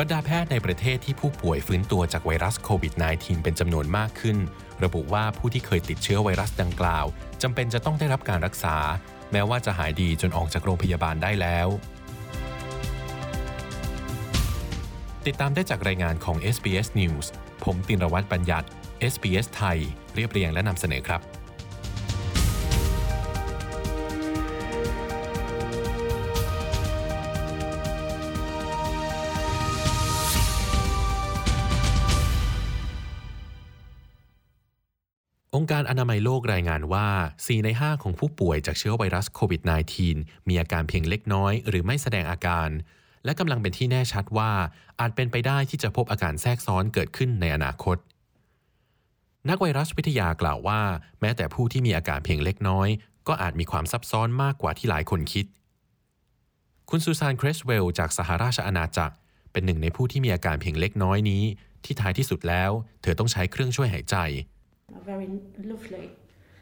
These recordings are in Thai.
บรรดาแพทย์ในประเทศที่ผู้ป่วยฟื้นตัวจากไวรัสโควิด -19 เป็นจำนวนมากขึ้น ระบุว่าผู้ที่เคยติดเชื้อไวรัสดังกล่าวจำเป็นจะต้องได้รับการรักษา แม้ว่าจะหายดีจนออกจากโรงพยาบาลได้แล้ว ติดตามได้จากรายงานของ SBS News ผมตินรวัตรบัญญัติ SBS ไทย เรียบเรียงและนำเสนอครับ องค์การอนามัยโลกรายงานว่า 4 ใน 5 ของผู้ป่วยจากเชื้อไวรัสโควิด -19 มีอาการเพียงเล็กน้อย หรือไม่แสดงอาการ และกำลังเป็นที่แน่ชัดว่าอาจเป็นไปได้ที่จะพบอาการแทรกซ้อนเกิดขึ้นในอนาคต นักไวรัสวิทยากล่าวว่า แม้แต่ผู้ที่มีอาการเพียงเล็กน้อย ก็อาจมีความซับซ้อนมากกว่าที่หลายคนคิด คุณซูซาน เครสเวล จากสหราชอาณาจักร เป็นหนึ่งในผู้ที่มีอาการเพียงเล็กน้อยนี้ ที่ท้ายที่สุดแล้ว เธอต้องใช้เครื่องช่วยหายใจ A very lovely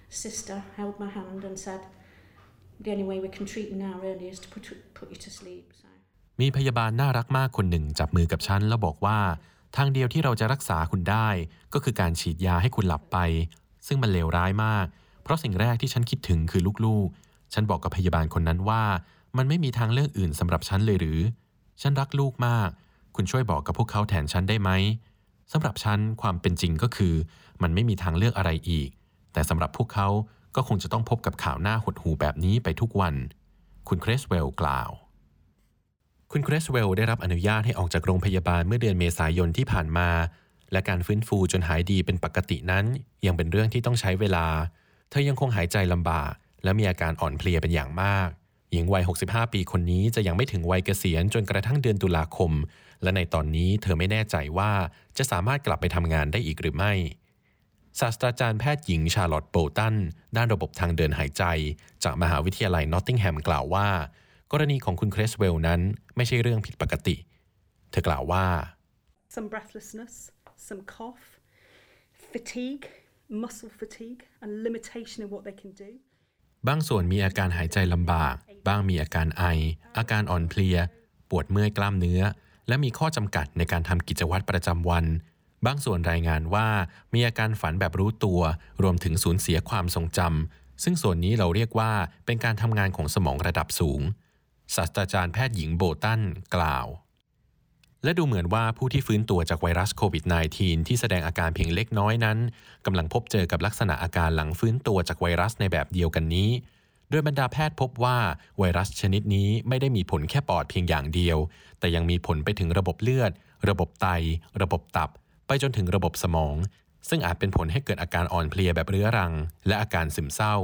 sister held my hand and said, The only way we can treat you now really is to put, put you to sleep. So. มีพยาบาลน่ารักมากคนหนึ่งจับมือกับฉันแล้วบอกว่า ทางเดียวที่เราจะรักษาคุณได้ ก็คือการฉีดยาให้คุณหลับไป ซึ่งมันเลวร้ายมาก เพราะสิ่งแรกที่ฉันคิดถึงคือลูกๆ ฉันบอกกับพยาบาลคนนั้นว่า มันไม่มีทางเลือกอื่นสำหรับฉันเลยหรือ ฉันรักลูกมาก คุณช่วยบอกกับพวกเขาแทนฉันได้ไหม สำหรับฉันความเป็นจริงก็คือ มันไม่มีทางเลือกอะไรอีก แต่สำหรับพวกเขาก็คงจะต้องพบกับข่าวหน้าหดหูแบบนี้ไปทุกวัน คุณเครสเวลกล่าว คุณเครสเวลได้รับอนุญาตให้ออกจากโรงพยาบาลเมื่อเดือนเมษายนที่ผ่านมา และการฟื้นฟูจนหายดีเป็นปกตินั้น ยังเป็นเรื่องที่ต้องใช้เวลา เธอยังคงหายใจลำบาก และมีอาการอ่อนเพลียเป็นอย่างมาก หญิงวัย 65 ปีคนนี้จะยังไม่ถึงวัยเกษียณจนกระทั่งเดือนตุลาคม และในตอนนี้เธอไม่แน่ใจว่าจะสามารถกลับไปทำงานได้อีกหรือไม่ ศาสตราจารย์แพทย์หญิงชาร์ลอตโบตัน ด้านระบบทางเดินหายใจ จากมหาวิทยาลัยนอตติงแฮมกล่าวว่า กรณีของคุณเครสเวลนั้นไม่ใช่เรื่องผิดปกติ เธอกล่าวว่า some breathlessness, some cough, fatigue, muscle fatigue, and limitation in what they can do. บางส่วนมีอาการหายใจลำบาก บ้างมีอาการไอ อาการอ่อนเพลีย ปวดเมื่อยกล้ามเนื้อ และมีข้อจำกัดในการทำกิจวัตรประจำวัน บางส่วนรายงานว่ามีอาการฝันแบบรู้ตัว รวมถึงสูญเสียความทรงจำซึ่งส่วนนี้เราเรียกว่าเป็นการทำงานของสมองระดับสูงศาสตราจารย์แพทย์หญิงโบตันกล่าว และดูเหมือนว่าผู้ที่ฟื้นตัวจากไวรัสโควิด -19 ที่แสดงอาการเพียงเล็กน้อยนั้นกำลังพบเจอกับลักษณะอาการหลังฟื้นตัวจากไวรัสในแบบเดียวกันนี้ โดยบรรดาแพทย์พบว่าไวรัสชนิดนี้ไม่ได้มีผลแค่ปอดเพียงอย่างเดียว แต่ยังมีผลไปถึงระบบเลือด ระบบไต ระบบตับ ไปจนถึงระบบสมอง ซึ่งอาจเป็นผลให้เกิดอาการอ่อนเพลียแบบเรื้อรัง และอาการซึมเศร้า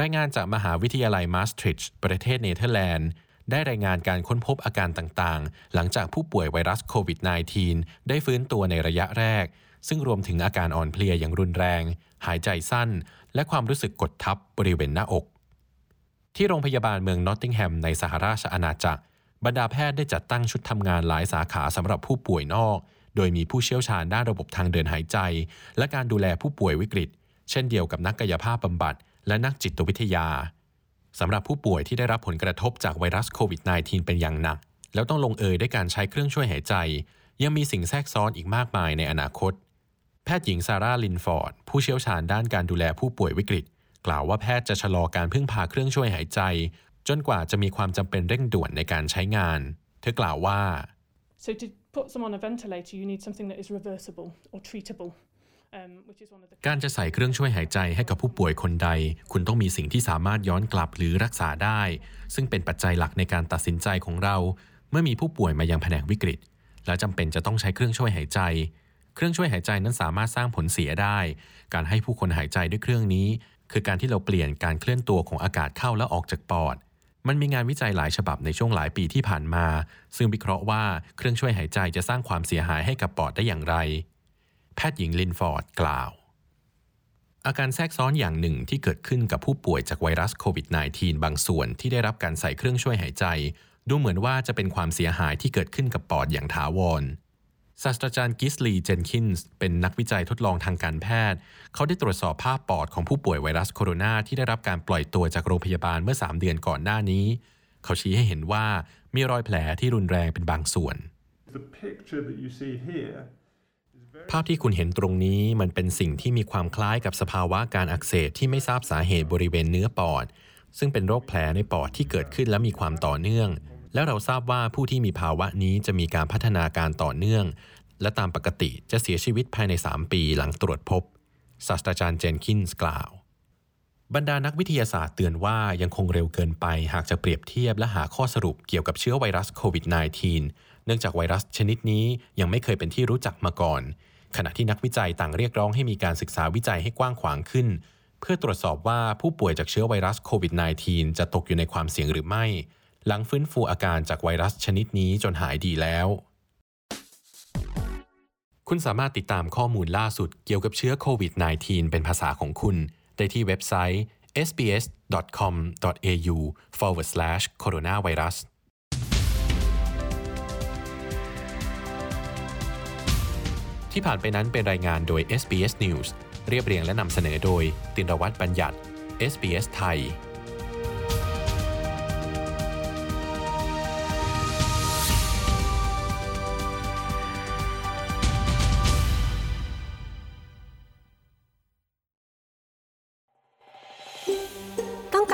รายงานจากมหาวิทยาลัยมาสทริชประเทศเนเธอร์แลนด์ได้รายงานการค้นพบอาการต่างๆ หลังจากผู้ป่วยไวรัสโควิด -19 ได้ฟื้นตัวในระยะแรก ซึ่งรวมถึงอาการอ่อนเพลียอย่างรุนแรง หายใจสั้น และความรู้สึกกดทับบริเวณหน้าอก ที่โรงพยาบาลเมืองนอตติงแฮมในสหราชอาณาจักร บรรดาแพทย์ได้จัดตั้งชุดทำงานหลายสาขาสำหรับผู้ป่วยนอก โดยมีผู้เชี่ยวชาญด้านระบบทางเดินหายใจ และการดูแลผู้ป่วยวิกฤต เช่นเดียวกับนักกายภาพบำบัด และนักจิตวิทยาสำหรับผู้ป่วยที่ได้รับผลกระทบจากไวรัสโควิด -19 เป็นอย่างหนัก แล้วต้องลงเอยด้วยการใช้เครื่องช่วยหายใจ ยังมีสิ่งแทรกซ้อนอีกมากมายในอนาคต แพทย์หญิงซาร่าลินฟอร์ด ผู้เชี่ยวชาญด้านการดูแลผู้ป่วยวิกฤต กล่าวว่าแพทย์จะชะลอการพึ่งพาเครื่องช่วยหายใจ จนกว่าจะมีความจำเป็นเร่งด่วนในการใช้งาน เธอกล่าวว่า So to put someone on a ventilator, you need something that is reversible or treatable. Um, which is one of the การจะใส่เครื่องช่วยหายใจให้กับผู้ป่วยคนใด คุณต้องมีสิ่งที่สามารถย้อนกลับหรือรักษาได้ ซึ่งเป็นปัจจัยหลักในการตัดสินใจของเรา เมื่อมีผู้ป่วยมายังแผนกวิกฤต และจำเป็นจะต้องใช้เครื่องช่วยหายใจ เครื่องช่วยหายใจนั้นสามารถสร้างผลเสียได้ การให้ผู้คนหายใจด้วยเครื่องนี้ คือการที่เราเปลี่ยนการเคลื่อนตัวของอากาศเข้าและออกจากปอด มันมีงานวิจัยหลายฉบับในช่วงหลายปีที่ผ่านมา ซึ่งวิเคราะห์ว่าเครื่องช่วยหายใจจะสร้างความเสียหายให้กับปอดได้อย่างไร แพทย์หญิงลินฟอร์ดกล่าว อาการแทรกซ้อนอย่างหนึ่งที่เกิดขึ้นกับผู้ป่วยจากไวรัสโควิด -19 บางส่วนที่ได้รับการใส่เครื่องช่วยหายใจ ดูเหมือนว่าจะเป็นความเสียหายที่เกิดขึ้นกับปอดอย่างถาวร ศาสตราจารย์กิสลีเจนคินส์เป็นนักวิจัยทดลองทางการแพทย์ เขาได้ตรวจสอบภาพปอดของผู้ป่วยไวรัสโคโรนาที่ได้รับการปล่อยตัวจากโรงพยาบาลเมื่อ 3 เดือนก่อนหน้านี้ เขาชี้ให้เห็นว่ามีรอยแผลที่รุนแรงเป็นบางส่วน The picture that you see here ภาพที่คุณเห็นตรงนี้มันเป็นสิ่งที่มีความคล้ายกับสภาวะการอักเสบที่ไม่ทราบสาเหตุบริเวณเนื้อปอด ซึ่งเป็นโรคแผลในปอดที่เกิดขึ้นและมีความต่อเนื่อง แล้วเราทราบว่าผู้ที่มีภาวะนี้จะมีการพัฒนาการต่อเนื่อง และตามปกติจะเสียชีวิตภายใน 3 ปีหลังตรวจพบศาสตราจารย์เจนคินส์กล่าว บรรดานักวิทยาศาสตร์เตือนว่ายังคงเร็วเกินไปหากจะเปรียบเทียบและหาข้อสรุปเกี่ยวกับเชื้อไวรัสโควิด -19 เนื่องจากไวรัสชนิดนี้ยังไม่เคยเป็นที่รู้จักมาก่อน ขณะที่นักวิจัยต่างเรียกร้องให้มีการศึกษาวิจัยให้กว้างขวางขึ้น เพื่อตรวจสอบว่าผู้ป่วยจากเชื้อไวรัสโควิด -19 จะตกอยู่ในความเสี่ยงหรือไม่ หลังฟื้นฟูอาการจากไวรัสชนิดนี้จนหายดีแล้ว คุณสามารถติดตามข้อมูลล่าสุดเกี่ยวกับเชื้อโควิด -19 เป็นภาษาของคุณ ได้ที่เว็บไซต์ sbs.com.au forward slash coronavirus ที่ผ่านไปนั้นเป็นรายงานโดย SBS News เรียบเรียงและนำเสนอโดย ตินรวัตรบัญญัติ SBS ไทย